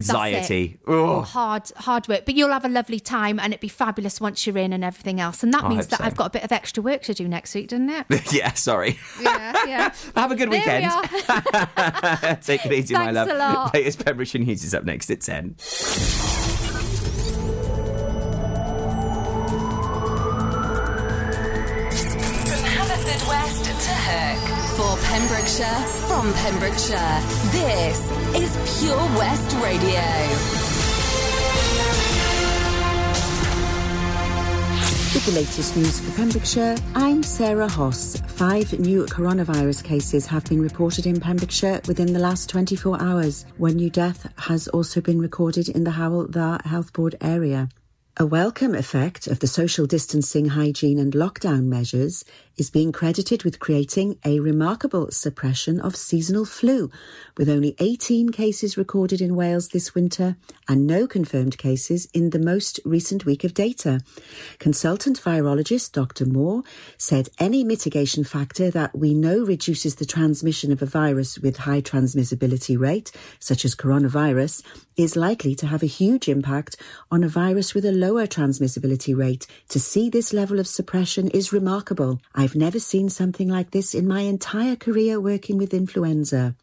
Anxiety. Oh, hard, hard work. But you'll have a lovely time and it'd be fabulous once you're in and everything else. And that I means hope that so. I've got a bit of extra work to do next week, doesn't it? yeah, sorry. yeah, yeah. Have a good There we weekend. are. Take it easy, my Thanks love. a lot. Latest Pembrokeshire News is up next at 10. From Haverfordwest to Hook. For Pembrokeshire, from Pembrokeshire, this is Pure West Radio. With the latest news for Pembrokeshire, I'm Sarah Hoss. Five new coronavirus cases have been reported in Pembrokeshire within the last 24 hours. One new death has also been recorded in the Hywel Dda Health Board area. A welcome effect of the social distancing, hygiene and lockdown measures is being credited with creating a remarkable suppression of seasonal flu, with only 18 cases recorded in Wales this winter and no confirmed cases in the most recent week of data. Consultant virologist Dr. Moore said any mitigation factor that we know reduces the transmission of a virus with high transmissibility rate, such as coronavirus, is likely to have a huge impact on a virus with a lower transmissibility rate. To see this level of suppression is remarkable. I've never seen something like this in my entire career working with influenza.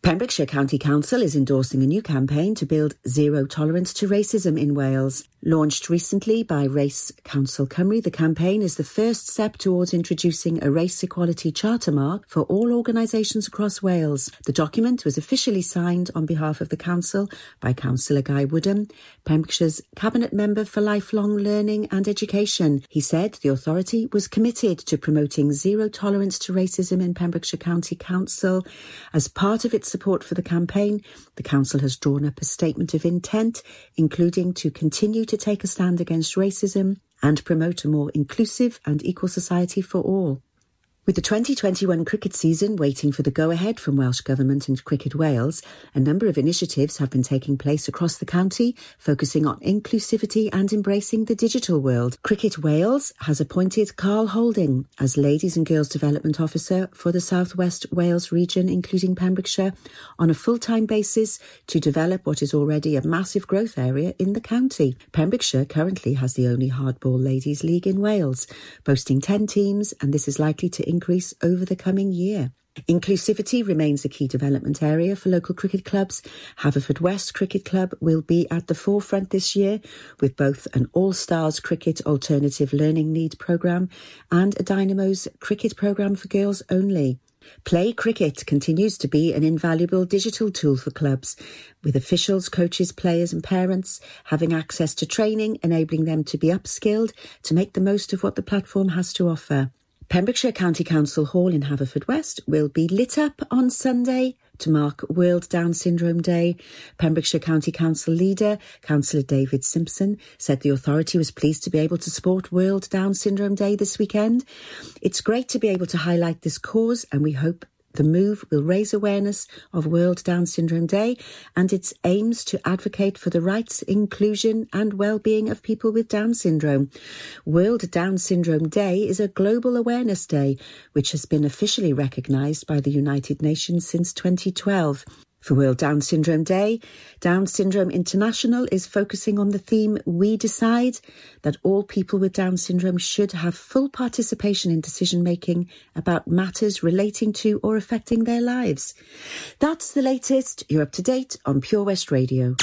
Pembrokeshire County Council is endorsing a new campaign to build zero tolerance to racism in Wales. Launched recently by Race Council Cymru, the campaign is the first step towards introducing a race equality charter mark for all organisations across Wales. The document was officially signed on behalf of the council by Councillor Guy Woodham, Pembrokeshire's Cabinet Member for Lifelong Learning and Education. He said the authority was committed to promoting zero tolerance to racism in Pembrokeshire County Council. As part of its support for the campaign, the council has drawn up a statement of intent, including to continue to take a stand against racism and promote a more inclusive and equal society for all. With the 2021 cricket season waiting for the go-ahead from Welsh Government and Cricket Wales, a number of initiatives have been taking place across the county, focusing on inclusivity and embracing the digital world. Cricket Wales has appointed Carl Holding as Ladies and Girls Development Officer for the South West Wales region, including Pembrokeshire, on a full-time basis to develop what is already a massive growth area in the county. Pembrokeshire currently has the only hardball ladies league in Wales, boasting 10 teams, and this is likely to increase over the coming year. Inclusivity remains a key development area for local cricket clubs. Haverfordwest Cricket Club will be at the forefront this year with both an All-Stars Cricket Alternative Learning Need programme and a Dynamo's Cricket programme for girls only. Play Cricket continues to be an invaluable digital tool for clubs, with officials, coaches, players and parents having access to training, enabling them to be upskilled to make the most of what the platform has to offer. Pembrokeshire County Council Hall in Haverfordwest will be lit up on Sunday to mark World Down Syndrome Day. Pembrokeshire County Council leader, Councillor David Simpson, said the authority was pleased to be able to support World Down Syndrome Day this weekend. It's great to be able to highlight this cause and we hope the move will raise awareness of World Down Syndrome Day and its aims to advocate for the rights, inclusion and well-being of people with Down syndrome. World Down Syndrome Day is a global awareness day which has been officially recognised by the United Nations since 2012. For World Down Syndrome Day, Down Syndrome International is focusing on the theme We Decide that all people with Down syndrome should have full participation in decision making about matters relating to or affecting their lives. That's the latest. You're up to date on Pure West Radio.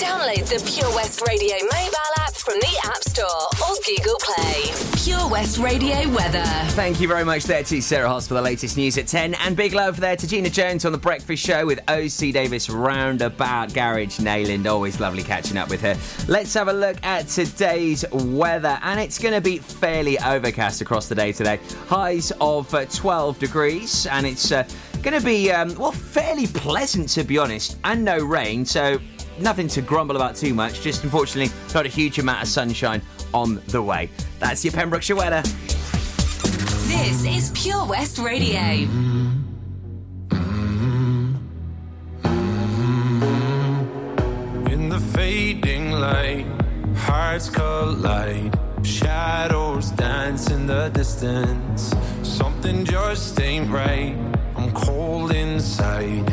Download the Pure West Radio mobile app from the App Store or Google Play. Pure West Radio weather. Thank you very much there to Sarah Hoss for the latest news at 10. And big love there to Gina Jones on The Breakfast Show with OC Davis Roundabout Garage Neyland. Always lovely catching up with her. Let's have a look at today's weather. And it's going to be fairly overcast across the day today. Highs of uh, 12 degrees. And it's uh, going to be, um, well, fairly pleasant to be honest. And no rain. So nothing to grumble about too much. Just unfortunately, not a huge amount of sunshine on the way. That's your Pembrokeshire weather. This is Pure West Radio. In the fading light, hearts collide. Shadows dance in the distance. Something just ain't right. I'm cold inside.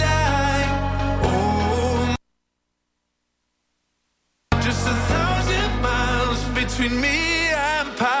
between me and paradise.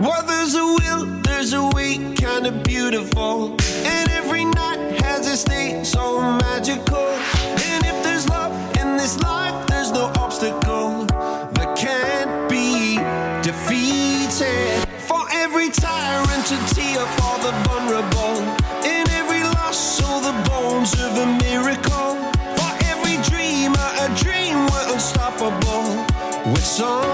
Well, there's a will, there's a way, kinda beautiful. And every night has a state so magical. And if there's love in this life, there's no obstacle that can't be defeated. For every tyrant, a tear for the vulnerable. In every loss, so the bones of a miracle. For every dreamer, a dream we're unstoppable. With something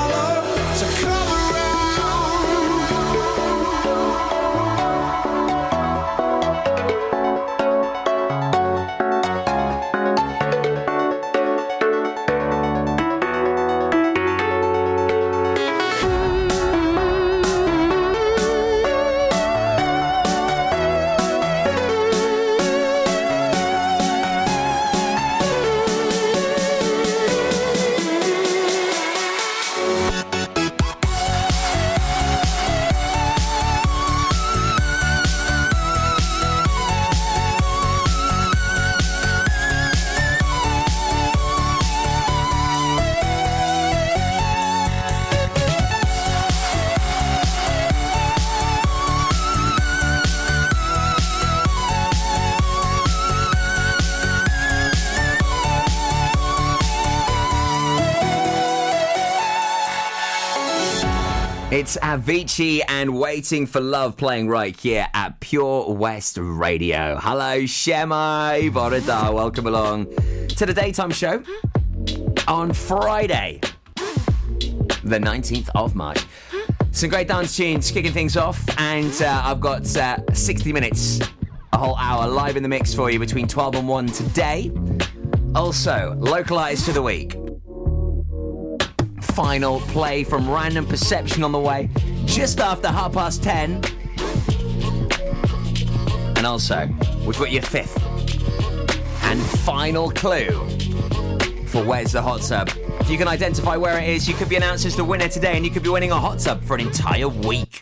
Avicii and Waiting for Love playing right here at Pure West Radio. Hello, Shemai Borada. Welcome along to the daytime show on Friday, the 19th of March. Some great dance tunes kicking things off, and uh, I've got uh, 60 minutes, a whole hour live in the mix for you between 12 and 1 today. Also, localized to the week final play from Random Perception on the way just after half past 10. And also, we've got your fifth and final clue for Where's the Hot Tub. If you can identify where it is, you could be announced as the winner today and you could be winning a hot tub for an entire week.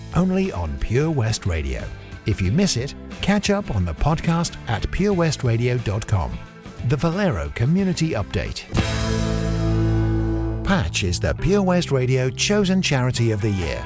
only on Pure West Radio. If you miss it, catch up on the podcast at purewestradio.com. The Valero Community Update. Patch is the Pure West Radio chosen charity of the year.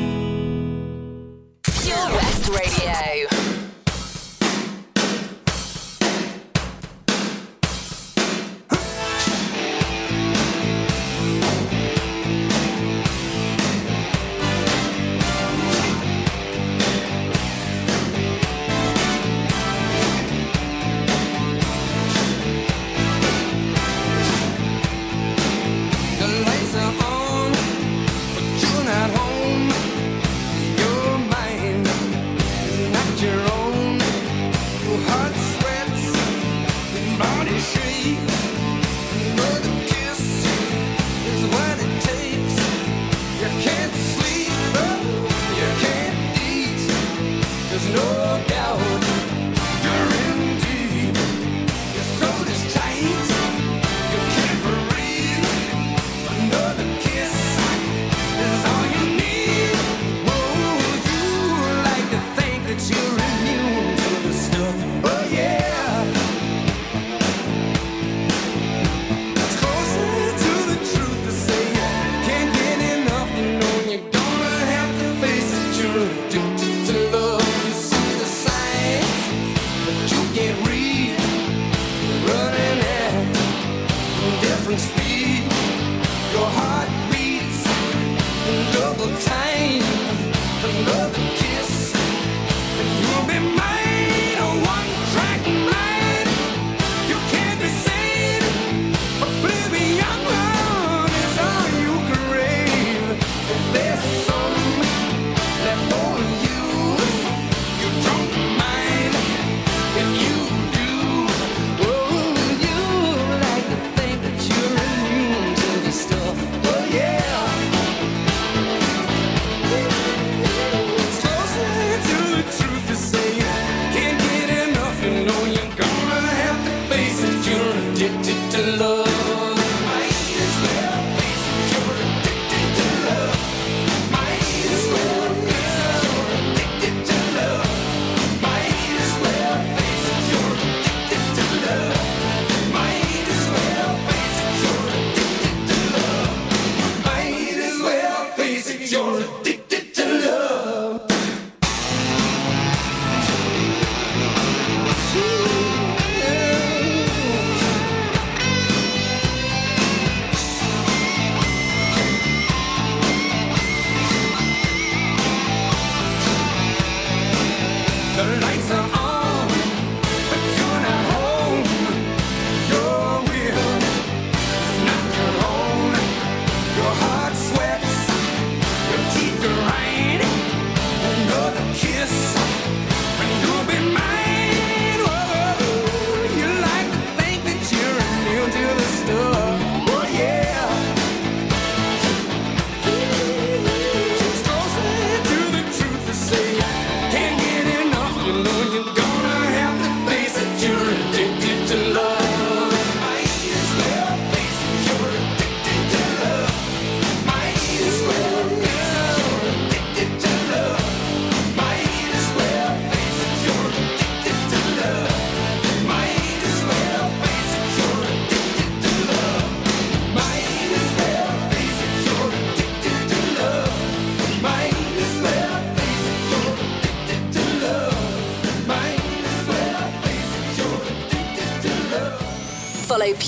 addicted to love.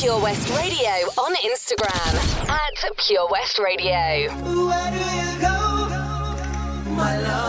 Pure West Radio on Instagram at Pure West Radio. Where do you go, my love?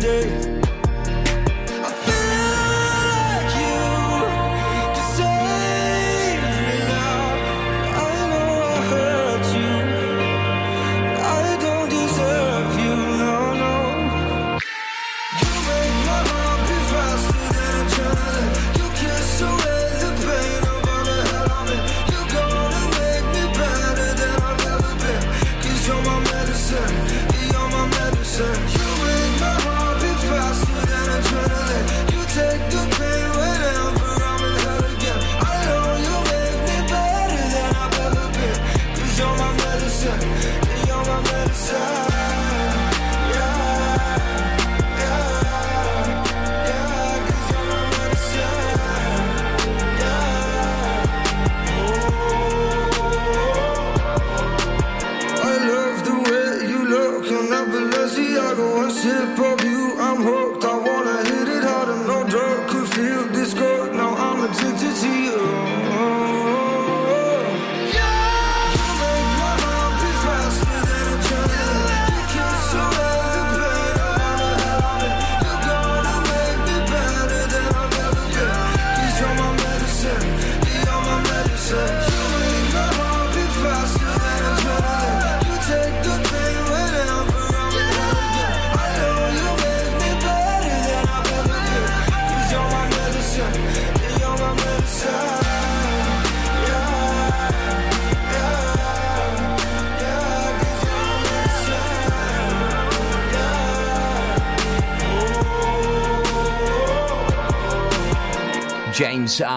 today.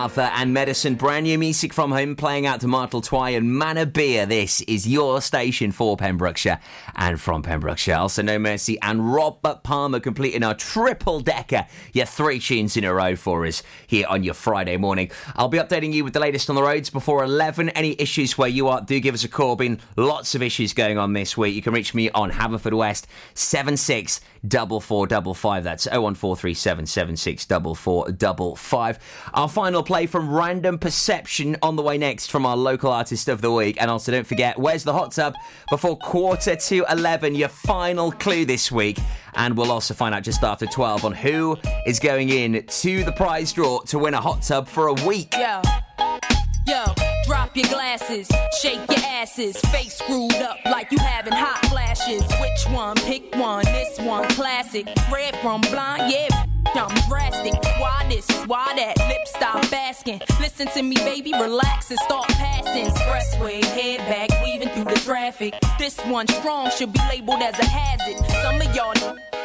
And Medicine. Brand new music from him, playing out to Martletwy and Manorbier. This is your station for Pembrokeshire and from Pembrokeshire. Also, No Mercy and Robert Palmer completing our triple decker, your three tunes in a row for us here on your Friday morning. I'll be updating you with the latest on the roads before 11. Any issues where you are, do give us a call. Been lots of issues going on this week. You can reach me on Haverfordwest 76. 76- double four double five. That's 01437 Our final play from Random Perception on the way next from our local artist of the week. And also, don't forget, where's the hot tub before quarter to 11? Your final clue this week. And we'll also find out just after 12 on who is going in to the prize draw to win a hot tub for a week. Yeah. Yo your glasses, shake your asses, face screwed up like you having hot flashes. Which one? Pick one. This one, classic. Red from blind, yeah. I'm drastic. Why this? Why that? Lip stop asking. Listen to me, baby. Relax and start passing. Expressway, head back, weaving through the traffic. This one strong should be labeled as a hazard. Some of y'all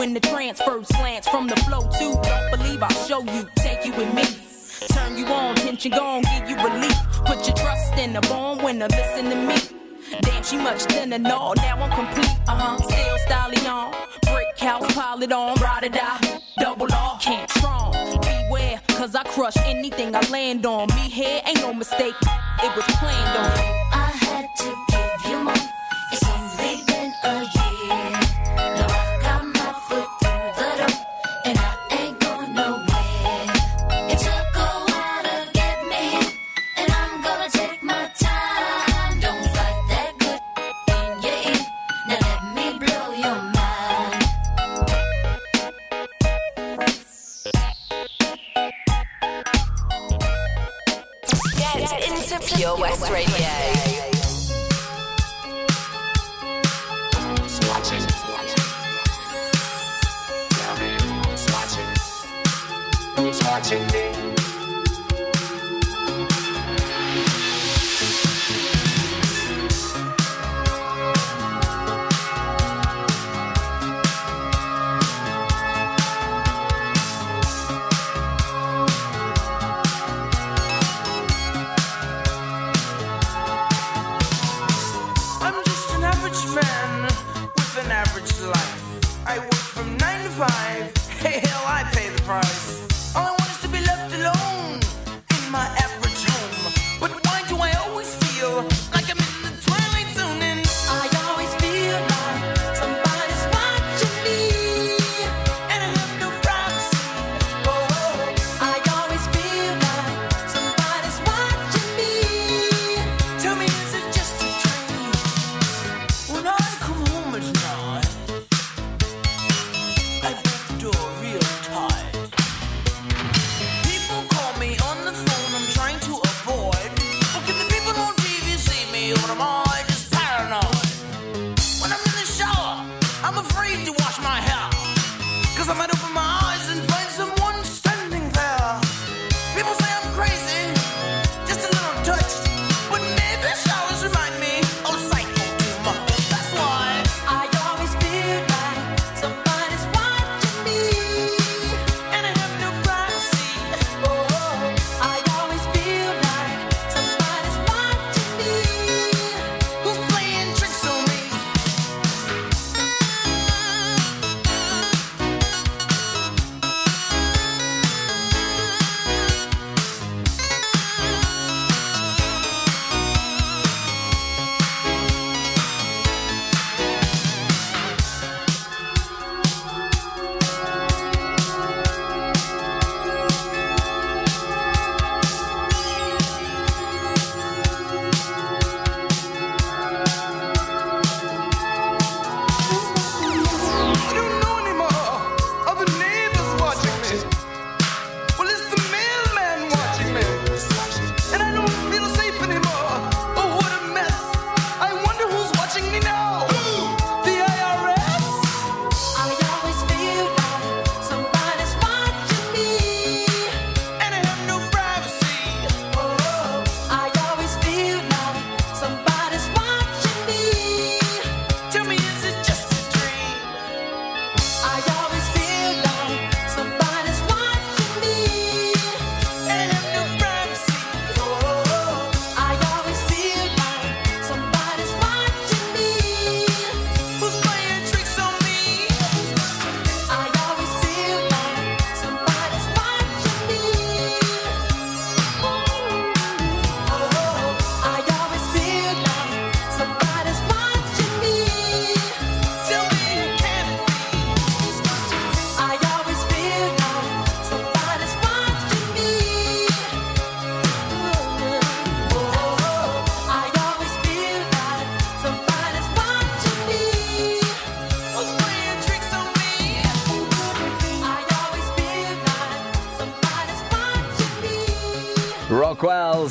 In the transfer slants from the flow too. Don't believe I'll show you, take you with me. Turn you on, tension gone, give you relief. Put your trust in a born winner, listen to me. Damn, she much thinner, no, now I'm complete. Uh huh, still stallion. Brick house, pile it on, ride or die. Double R, can't strong. Beware, cause I crush anything I land on. Me here ain't no mistake, it was planned on. I had to give you more. It's only been a year.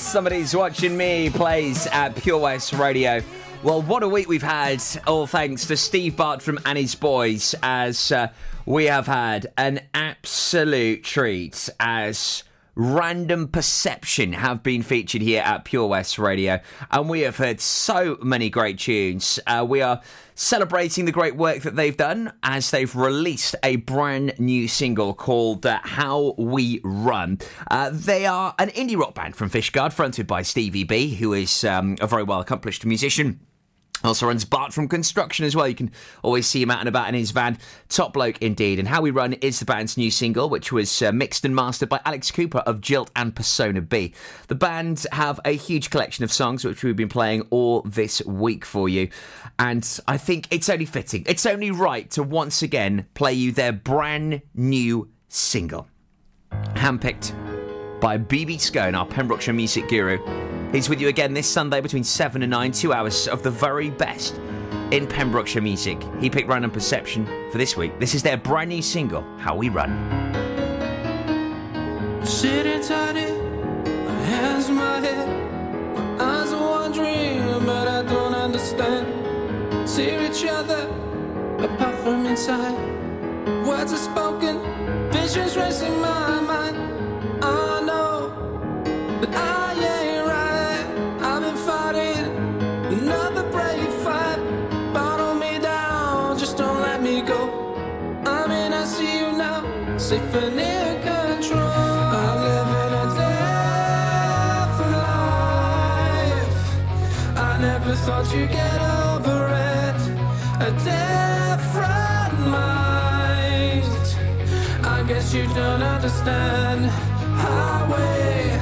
Somebody's watching me plays at Pure West Radio. Well, what a week we've had, all thanks to Steve Bartram and his boys, as uh, we have had an absolute treat as Random Perception have been featured here at Pure West Radio, and we have heard so many great tunes. Uh, we are celebrating the great work that they've done as they've released a brand new single called uh, How We Run. Uh, they are an indie rock band from Fishguard, fronted by Stevie B, who is um, a very well accomplished musician. Also runs Bartram Construction as well. You can always see him out and about in his van. Top bloke indeed. And How We Run is the band's new single, which was uh, mixed and mastered by Alex Cooper of Jilt and Persona B. The band have a huge collection of songs which we've been playing all this week for you. And I think it's only fitting, it's only right to once again play you their brand new single. Handpicked by BB Scone, our Pembrokeshire music guru. He's with you again this Sunday between 7 and 9, two hours of the very best in Pembrokeshire music. He picked Random Perception for this week. This is their brand new single, How We Run. Sitting my hands my head. My eyes are wandering, but I don't understand. See each other apart from inside. Words are spoken, visions racing my mind. I know I ain't thought you'd get over it. A different mind. I guess you don't understand how we,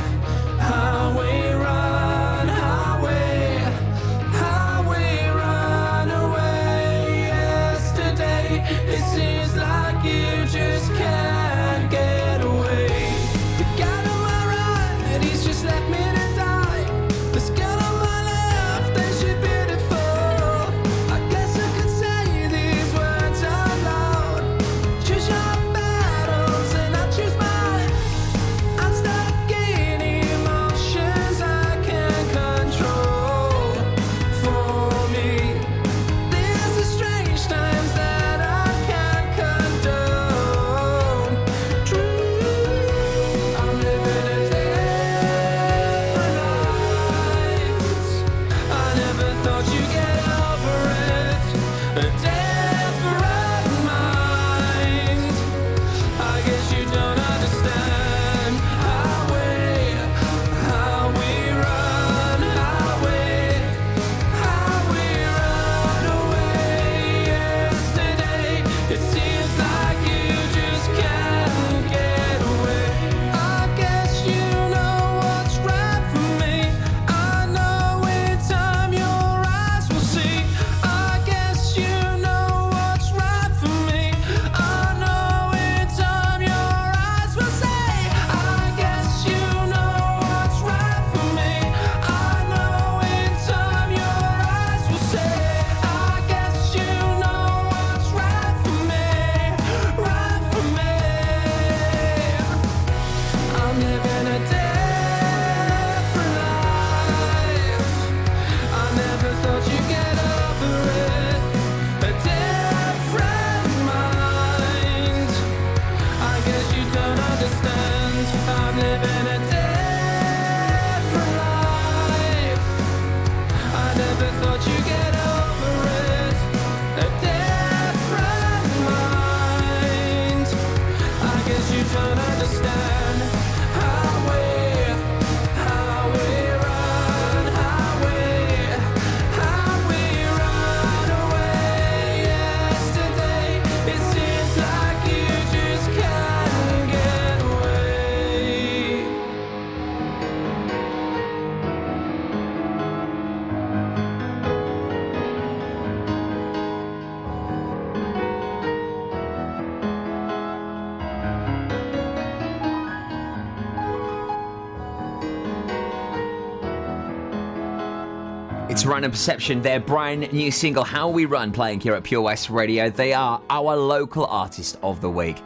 It's Random Perception, their brand new single, How We Run, playing here at Pure West Radio. They are our local artist of the week.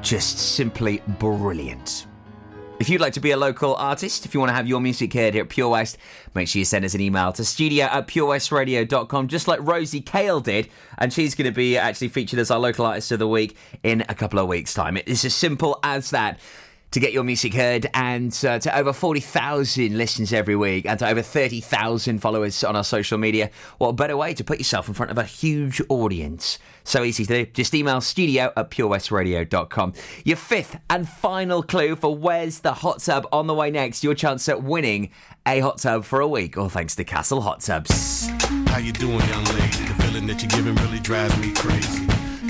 Just simply brilliant. If you'd like to be a local artist, if you want to have your music heard here at Pure West, make sure you send us an email to studio at purewestradio.com, just like Rosie Kale did. And she's going to be actually featured as our local artist of the week in a couple of weeks' time. It's as simple as that to get your music heard and uh, to over 40,000 listens every week and to over 30,000 followers on our social media. What a better way to put yourself in front of a huge audience. So easy to do. Just email studio at purewestradio.com. Your fifth and final clue for Where's the Hot Tub on the way next. Your chance at winning a hot tub for a week, all thanks to Castle Hot Tubs. How you doing, young lady? The feeling that you're giving really drives me crazy.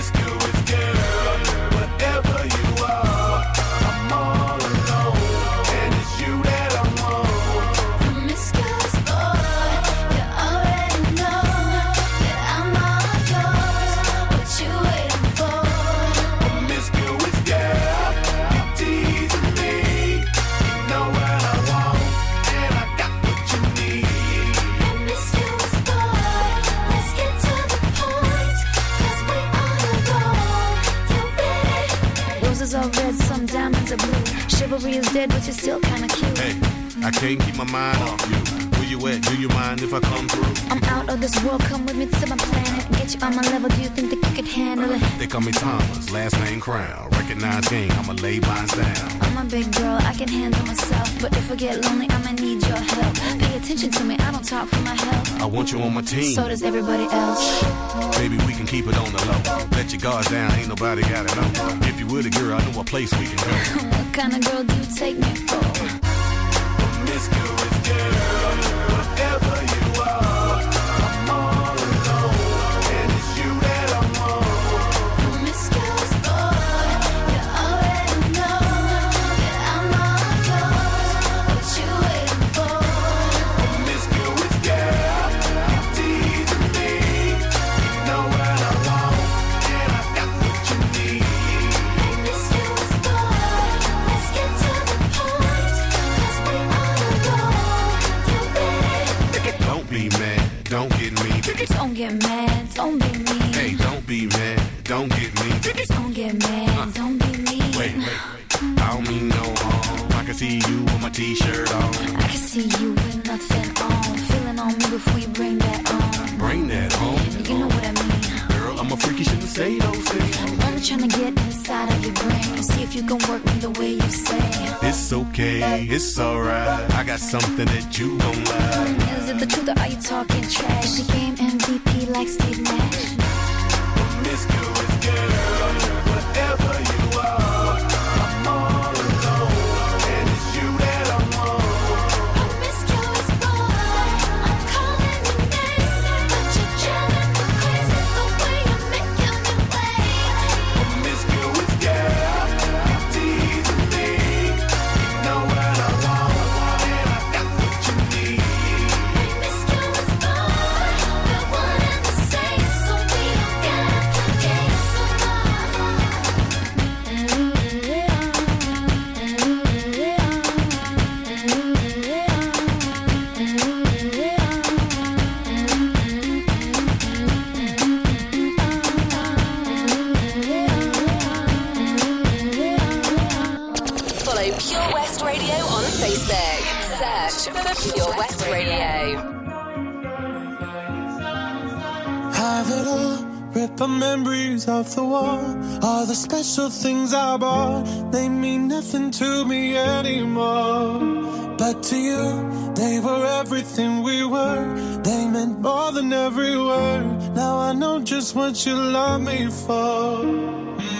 Promiscuous girl, whatever you Chivalry is dead, but you're still kinda cute. Hey, I can't keep my mind off you. You at? Do you mind if I come through? I'm out of this world, come with me to my planet. Get you on my level, do you think that you could handle it? They call me Thomas, last name Crown. Recognize game, I'ma lay mines down. I'm a big girl, I can handle myself. But if I get lonely, I'ma need your help. Pay attention to me, I don't talk for my health. I want you on my team. So does everybody else. Maybe we can keep it on the low. Let your guards down, ain't nobody gotta know. If you were the girl, I know a place we can go. What kind of girl do you take me for? Promiscuous girl, see you with my t-shirt on. I can see you with nothing on. Feeling on me before you bring that on. Bring that home. You know what I mean. Girl, I'm a freaky, you shouldn't say those things. I'm only trying to get inside of your brain. See if you can work me the way you say. It's okay, it's alright. I got something that you gon' like. Is it the truth or are you talking trash? The game MVP like Steve Nash. Promiscuous girl, whatever you are, Pure West Radio. Have it all, rip memories off the wall. All the special things I bought, they mean nothing to me anymore. But to you, they were everything we were. They meant more than every word. Now I know just what you love me for. Mm.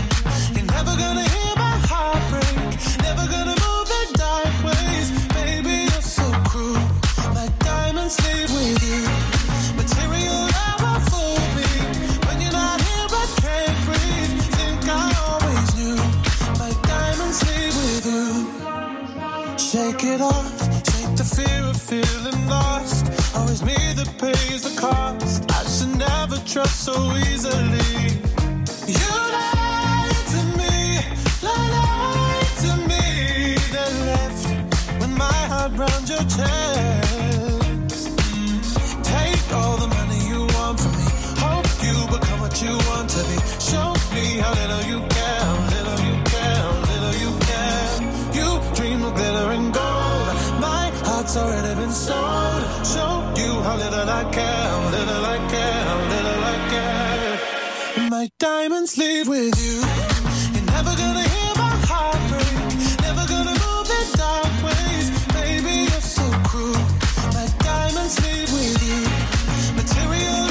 It off, shake the fear of feeling lost. Always me that pays the cost. I should never trust so easily. You lied to me, lied to me. Then left with my heart round your chest. Take all the money you want from me. Hope you become what you want to be. Show me how little you care, Heart's already been sold. Show you how little I care, little I care, little I care. My diamonds leave with you. You're never gonna hear my heart break. Never gonna move the dark ways. Baby, you're so cruel. My diamonds leave with you. Material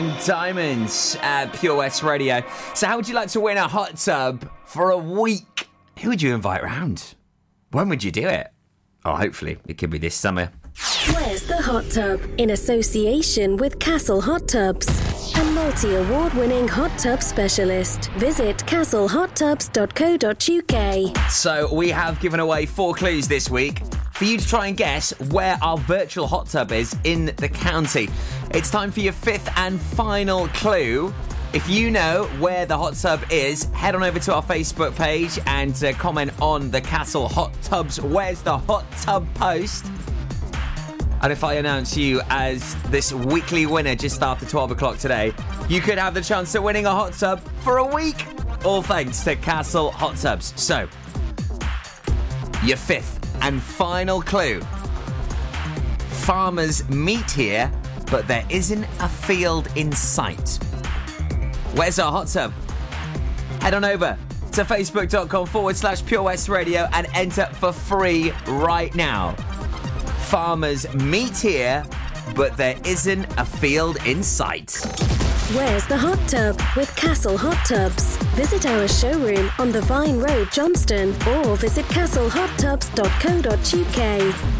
and Diamonds at Pure West Radio. So, how would you like to win a hot tub for a week? Who would you invite round? When would you do it? Oh, hopefully, it could be this summer. Where's the hot tub? In association with Castle Hot Tubs, a multi award winning hot tub specialist. Visit castlehottubs.co.uk. So, we have given away four clues this week for you to try and guess where our virtual hot tub is in the county. It's time for your fifth and final clue. If you know where the hot tub is, head on over to our Facebook page and uh, comment on the Castle Hot Tubs Where's the Hot Tub post. And if I announce you as this weekly winner just after 12 o'clock today, you could have the chance of winning a hot tub for a week. All thanks to Castle Hot Tubs. So, your fifth and final clue. Farmers meet here, but there isn't a field in sight. Where's our hot tub? Head on over to facebook.com forward slash Pure West Radio and enter for free right now. Farmers meet here, but there isn't a field in sight. Where's the hot tub with Castle Hot Tubs? Visit our showroom on the Vine Road, Johnston, or visit castlehottubs.co.uk.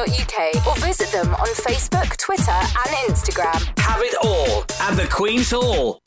or visit them on Facebook, Twitter, and Instagram. Have it all at the Queen's Hall.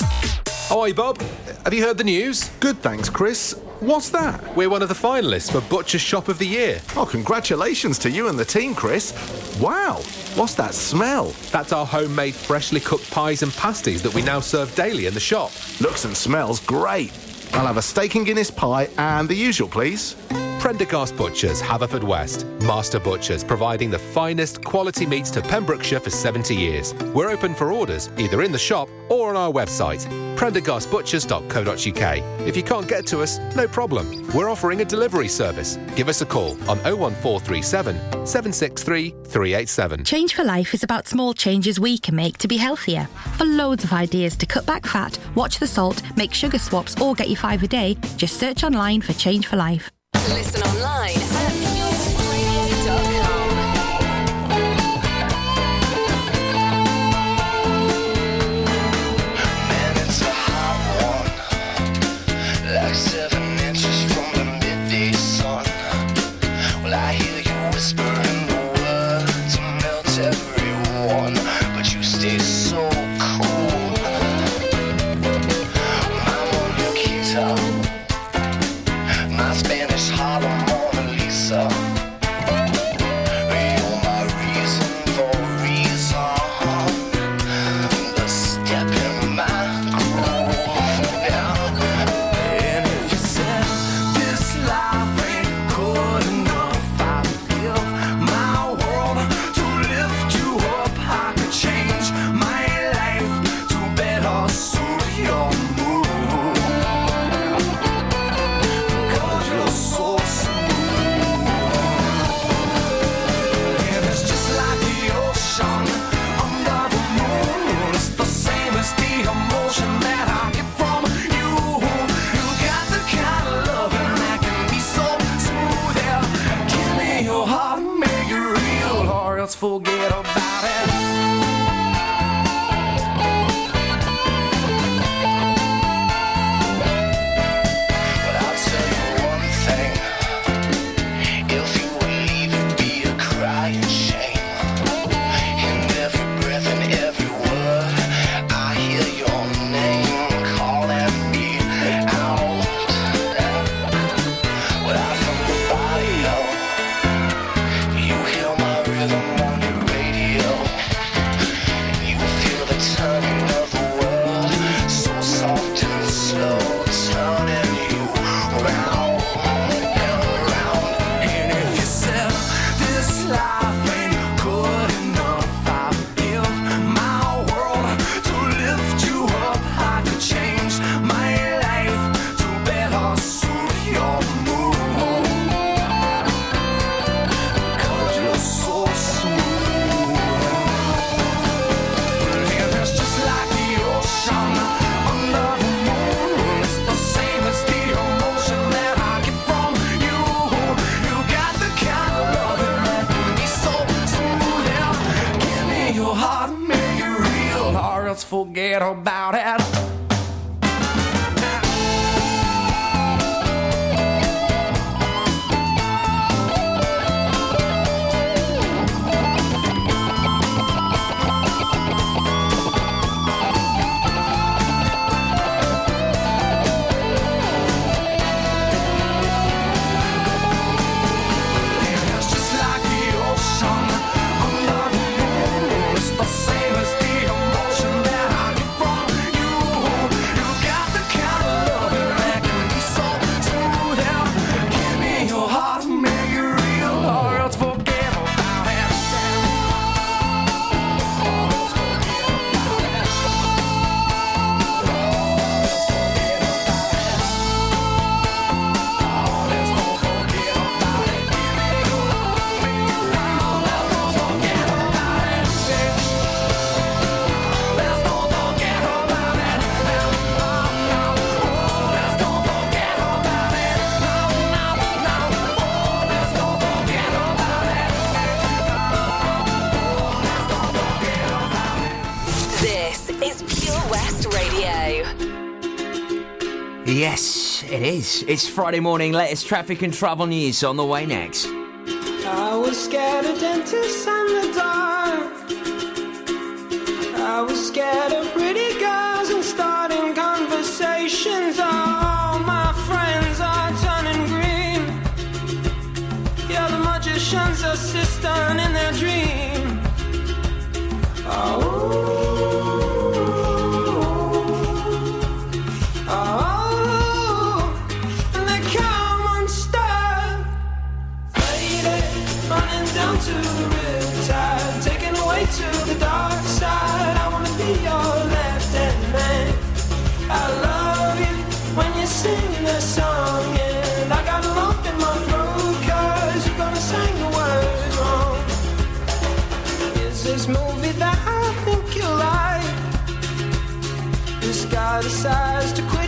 Hi, Bob. Have you heard the news? Good, thanks, Chris. What's that? We're one of the finalists for Butcher's Shop of the Year. Oh, congratulations to you and the team, Chris. Wow, what's that smell? That's our homemade freshly cooked pies and pasties that we now serve daily in the shop. Looks and smells great. I'll have a steak and Guinness pie and the usual, please. Prendergast Butchers, Haverfordwest. Master Butchers, providing the finest quality meats to Pembrokeshire for 70 years. We're open for orders, either in the shop or on our website, prendergastbutchers.co.uk. If you can't get to us, no problem. We're offering a delivery service. Give us a call on 01437 763 387. Change for Life is about small changes we can make to be healthier. For loads of ideas to cut back fat, watch the salt, make sugar swaps, or get your five a day, just search online for Change for Life. Listen online is. It's Friday morning. Latest traffic and travel news on the way next. I was scared of dentists and the dark. I was scared of pretty girls and starting conversations. All my friends are turning green. Yeah, the magician's assistant in their dreams. Decides to quit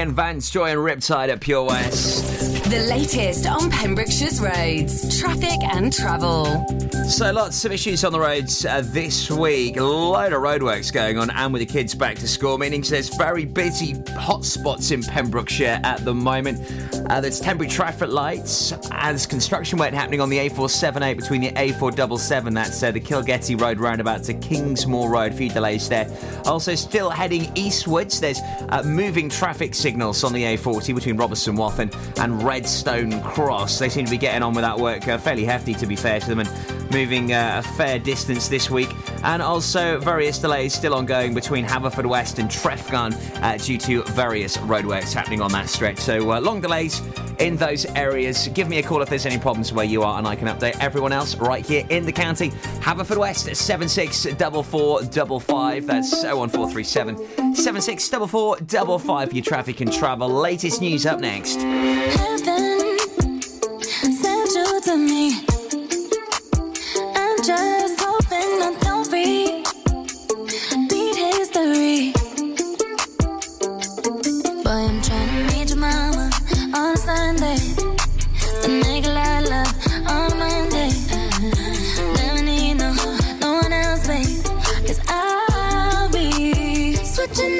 brilliant Vance Joy and Riptide at Pure West. The latest on Pembrokeshire's roads, traffic and travel. So lots of issues on the roads uh, this week. A load of roadworks going on, and with the kids back to school, meaning there's very busy hotspots in Pembrokeshire at the moment. Uh, there's temporary traffic lights as construction work happening on the A478 between the A477. That's uh, the Kilgetty Road roundabout to Kingsmoor Road. A few delays there. Also, still heading eastwards. There's uh, moving traffic signals on the A40 between Robeston Wathen and Redstone Cross. They seem to be getting on with that work uh, fairly hefty, to be fair to them, and moving uh, a fair distance this week. And also, various delays still ongoing between Haverfordwest and Treffgarne uh, due to various roadworks happening on that stretch. So, uh, long delays in those areas. Give me a call if there's any problems where you are, and I can update everyone else right here in the county. Haverfordwest 764455. That's 01437 764455 for your traffic and travel. Latest news up next.